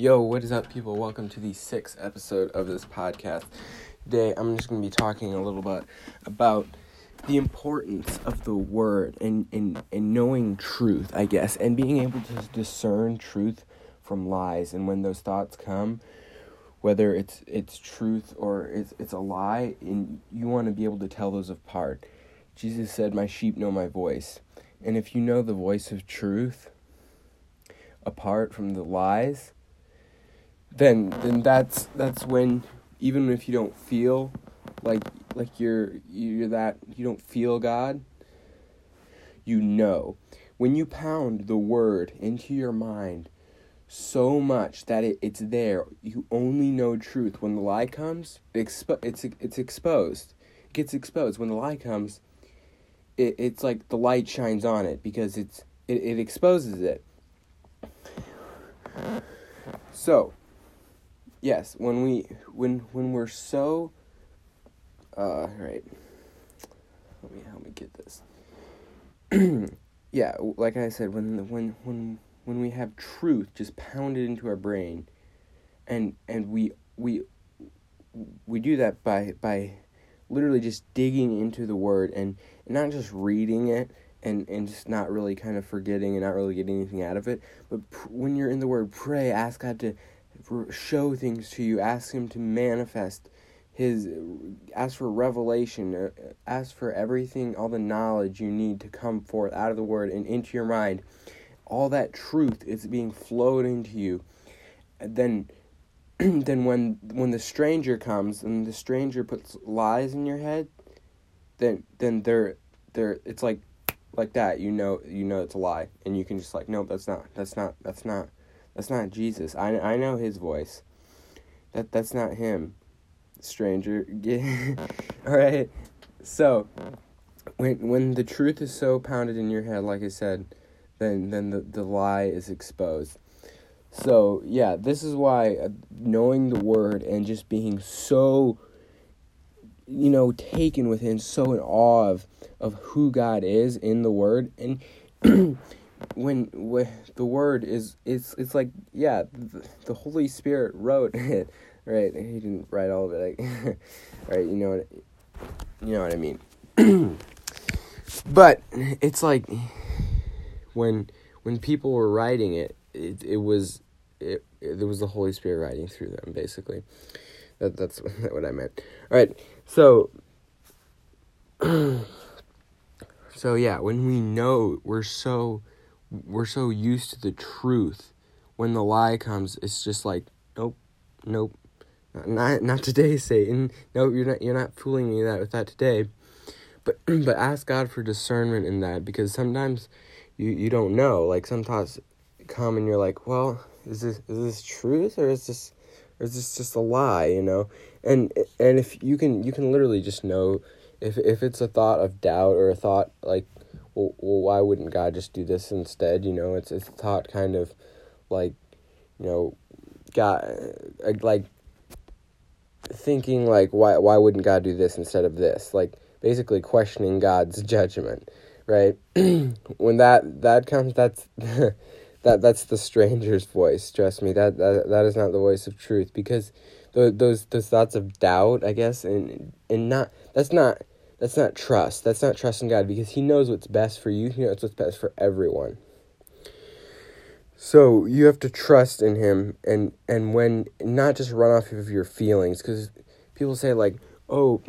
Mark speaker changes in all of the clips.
Speaker 1: Yo, what is up, people? Welcome to the sixth episode of this podcast. Today, I'm just going to be talking a little bit about the importance of the word and, and, and knowing truth, I guess, and being able to discern truth from lies. And when those thoughts come, whether it's it's truth or it's it's a lie, and you want to be able to tell those apart. Jesus said, "My sheep know my voice," and if you know the voice of truth apart from the lies, then then that's that's when even if you don't feel like like you're you're that you don't feel God, you know. When you pound the word into your mind so much that it, it's there, you only know truth. When the lie comes, expo- it's it's exposed. It gets exposed. When the lie comes, it, it's like the light shines on it because it's it, it exposes it. So, yes, when we when when we're so uh right. Let me help me get this. yeah, like I said, when when when when we have truth just pounded into our brain, and and we we we do that by by literally just digging into the word and, and not just reading it and, and just not really kind of forgetting and not really getting anything out of it. But pr- when you're in the Word, pray, ask God to show things to you, ask Him to manifest His, ask for revelation, uh, ask for everything, all the knowledge you need to come forth out of the Word and into your mind. All that truth is being flowed into you. And then. then when when the stranger comes and the stranger puts lies in your head, then then they're they're it's like like that, you know, you know it's a lie, and you can just like, nope, that's not, that's not, that's not, that's not Jesus. I I know his voice. That that's not him, stranger. All right. So, when when the truth is so pounded in your head, like I said, then then the the lie is exposed. So yeah, this is why uh, knowing the word and just being so you know, taken within, so in awe of, of who God is in the Word, and when when the Word is, it's it's like yeah, the, the Holy Spirit wrote it, right? He didn't write all of it, like, right? You know what, you know what I mean. but it's like when when people were writing it, it it was it, there was the Holy Spirit writing through them, basically. That that's what I meant. All right. So so yeah, when we know we're so we're so used to the truth, when the lie comes, it's just like, nope, nope, not not today, Satan. No, you're not you're not fooling me that with that today. But but ask God for discernment in that because sometimes you you don't know. Like some thoughts come and you're like, well, is this is this truth or is this or is this just a lie? You know, and and if you can you can literally just know if if it's a thought of doubt or a thought like well, well why wouldn't god just do this instead? You know it's it's thought kind of like you know god uh, like thinking like why why wouldn't god do this instead of this? Like basically questioning god's judgment right? When that that comes that's that that's the stranger's voice trust me. That that that is not the voice of truth because those those thoughts of doubt, I guess, and and not that's not that's not trust. That's not trust in God because He knows what's best for you. He knows what's best for everyone. So you have to trust in Him, and and when not just run off of your feelings, because people say like, oh,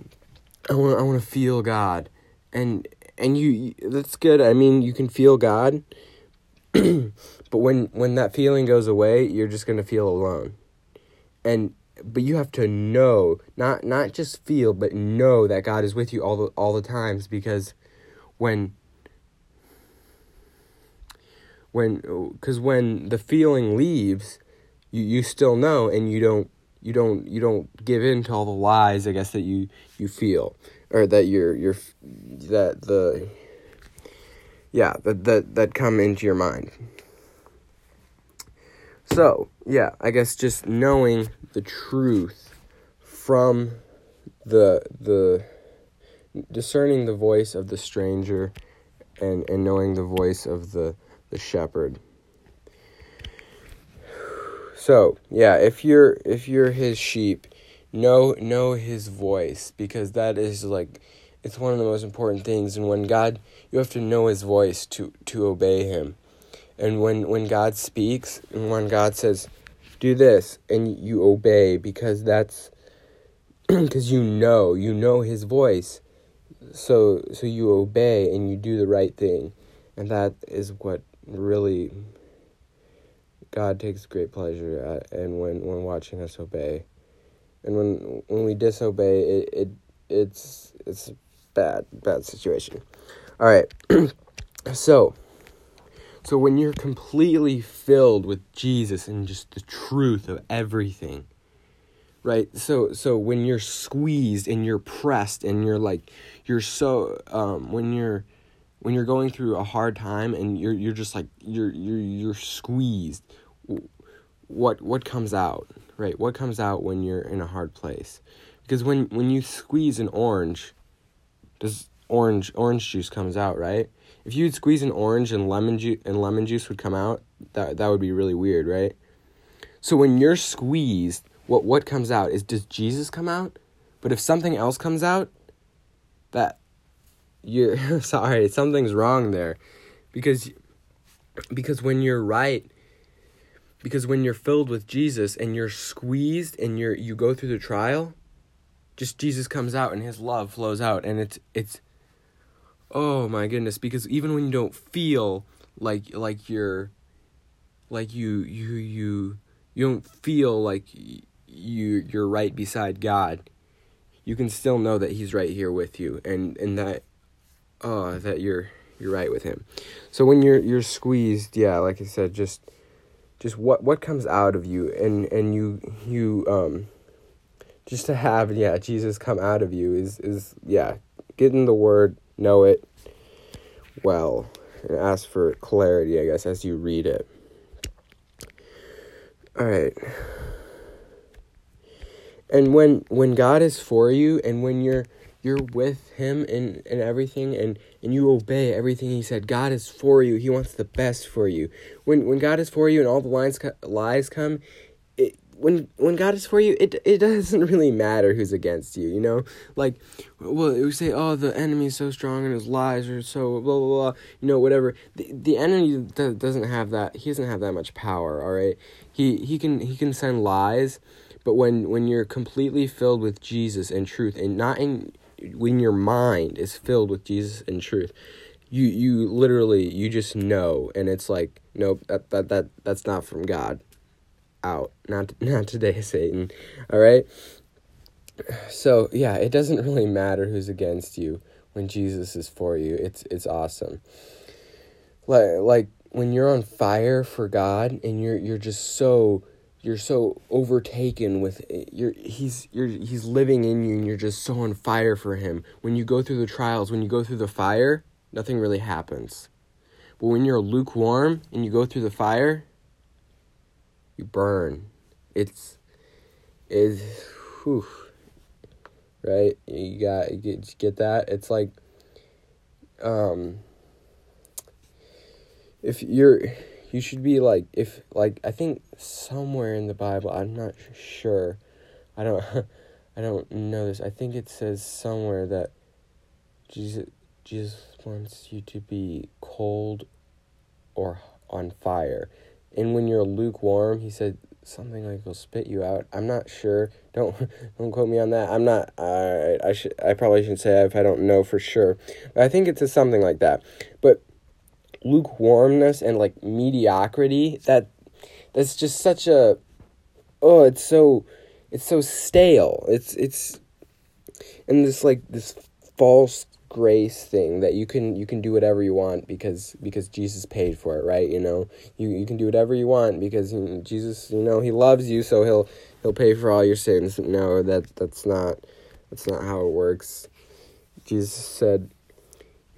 Speaker 1: I want I want to feel God, and and you that's good. I mean, you can feel God, but when when that feeling goes away, you're just gonna feel alone, and but you have to know not not just feel but know that God is with you all the all the times because when when cuz when the feeling leaves you you still know and you don't you don't you don't give in to all the lies I guess that you you feel or that you're you're that the yeah that that that come into your mind so, yeah, I guess just knowing the truth from the the discerning the voice of the stranger and and knowing the voice of the the shepherd. So, yeah, if you're if you're his sheep, know know his voice because that is like it's one of the most important things and when God you have to know his voice to to obey him. And when when God speaks and when God says do this and you obey because that's because you know you know his voice. So so you obey and you do the right thing. And that is what really God takes great pleasure at and when when watching us obey. And when when we disobey it, it it's it's bad bad situation. All right. So so when you're completely filled with Jesus and just the truth of everything, right? So so when you're squeezed and you're pressed and you're like you're so um when you're when you're going through a hard time and you're you're just like you're you're you're squeezed what what comes out right what comes out when you're in a hard place because when when you squeeze an orange does orange orange juice comes out right if you'd squeeze an orange and lemon juice and lemon juice would come out, that that would be really weird, right? So when you're squeezed, what what comes out is does Jesus come out? But if something else comes out, that you're sorry, something's wrong there. Because because when you're right, because when you're filled with Jesus and you're squeezed and you're you go through the trial, just Jesus comes out and his love flows out and it's it's oh my goodness because even when you don't feel like like you're like you you you you don't feel like you you're right beside God you can still know that he's right here with you and and that oh that you're you're right with him. So when you're you're squeezed yeah like i said just just what what comes out of you and and you you um just to have yeah jesus come out of you is is yeah get in the word know it well and ask for clarity, I guess, as you read it. All right. And when when God is for you and when you're you're with him and, and everything and, and you obey everything he said god is for you he wants the best for you when when god is for you and all the lines lies come when when God is for you, it it doesn't really matter who's against you, you know? Like, well, we say, oh, the enemy is so strong and his lies are so blah blah blah, you know, whatever. The the enemy doesn't have that. He doesn't have that much power. All right, he he can he can send lies, but when when you're completely filled with Jesus and truth, and not in when your mind is filled with Jesus and truth, you you literally you just know, and it's like, nope, that that that that's not from God out. Not not today, Satan. All right. So yeah, it doesn't really matter who's against you when Jesus is for you. It's it's awesome. Like like when you're on fire for God and you're you're just so you're so overtaken with you're he's you're he's living in you and you're just so on fire for him. When you go through the trials, when you go through the fire, nothing really happens. But when you're lukewarm and you go through the fire, you burn. It's is right. You got you get, get that. It's like um if you're you should be like if like I think somewhere in the Bible I'm not sure I don't I don't know this I think it says somewhere that Jesus Jesus wants you to be cold or on fire and when you're lukewarm, he said something like he'll spit you out. I'm not sure. Don't don't quote me on that. I'm not. I I should. I probably shouldn't say if I don't know for sure. But I think it's something like that. But lukewarmness and like mediocrity. That that's just such a. Oh, it's so, it's so stale. It's it's, and this like this false grace thing that you can you can do whatever you want because because Jesus paid for it, right? You know, you you can do whatever you want because Jesus, you know, he loves you, so he'll he'll pay for all your sins. No, that that's not that's not how it works. Jesus said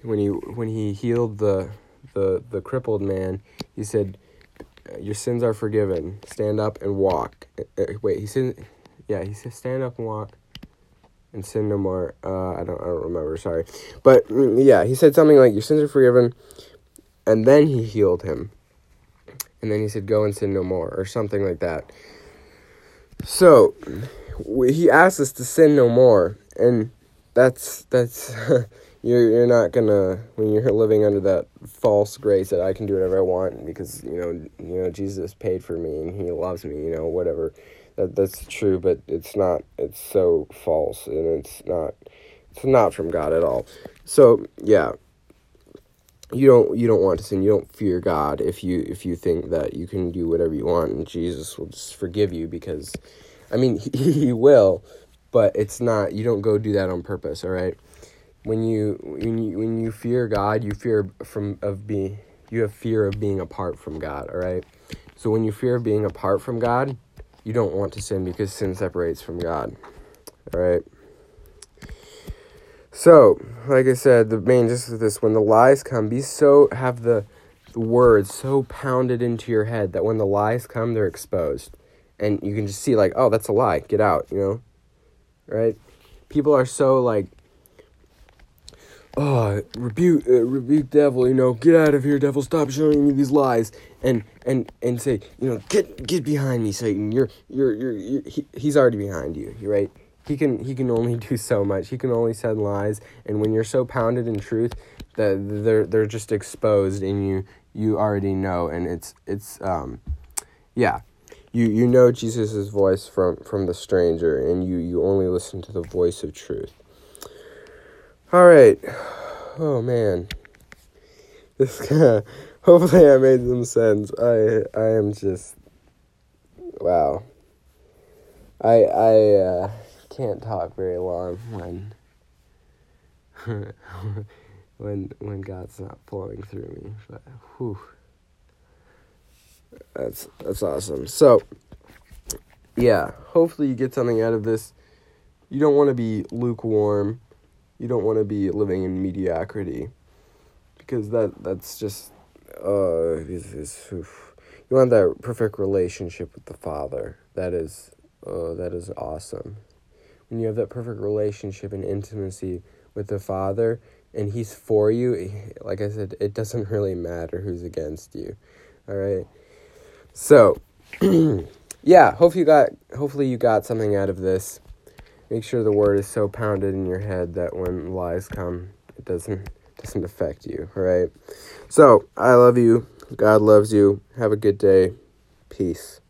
Speaker 1: when he when he healed the the the crippled man, he said, "Your sins are forgiven. Stand up and walk." Uh, uh, wait, he said, "Yeah." He said, "Stand up and walk." And sin no more. Uh, I don't I don't remember. Sorry, but mm, yeah, he said something like your sins are forgiven, and then he healed him, and then he said, "Go and sin no more," or something like that. So he asks us to sin no more, and that's that's you're you're not gonna when you're living under that false grace that I can do whatever I want because you know you know Jesus paid for me and He loves me, you know whatever. That that's true, but it's not. It's so false, and it's not. It's not from God at all. So yeah, you don't you don't want to sin. You don't fear God if you if you think that you can do whatever you want and Jesus will just forgive you because, I mean he, he will, but it's not. You don't go do that on purpose. All right. When you when you when you fear God, you fear from of being you have fear of being apart from God. All right. So when you fear of being apart from God, you don't want to sin because sin separates from God. All right. So, like I said, the main gist of this: when the lies come, be so have the, the words so pounded into your head that when the lies come, they're exposed, and you can just see like, oh, that's a lie. Get out, you know, right? People are so like, oh, rebuke, uh, rebuke, devil, you know, get out of here, devil, stop showing me these lies, and and and say, you know, get get behind me, Satan. You're you're you're, you're he, he's already behind you, right? he can he can only do so much. He can only send lies, and when you're so pounded in truth that they're they're just exposed, and you you already know, and it's it's um, yeah, you you know Jesus's voice from from the stranger, and you you only listen to the voice of truth. All right, oh man, this guy. Hopefully, I made some sense. I I am just wow. I I. Uh, can't talk very long when when when God's not flowing through me. But whew. That's that's awesome. So yeah, hopefully you get something out of this. You don't want to be lukewarm. You don't want to be living in mediocrity. Because that that's just uh is, you want that perfect relationship with the Father. That is uh, that is awesome when you have that perfect relationship and intimacy with the Father and He's for you, like I said, it doesn't really matter who's against you. All right. So, yeah, hopefully you got hopefully you got something out of this. Make sure the word is so pounded in your head that when lies come, it doesn't doesn't affect you. All right. So, I love you. God loves you. Have a good day. Peace.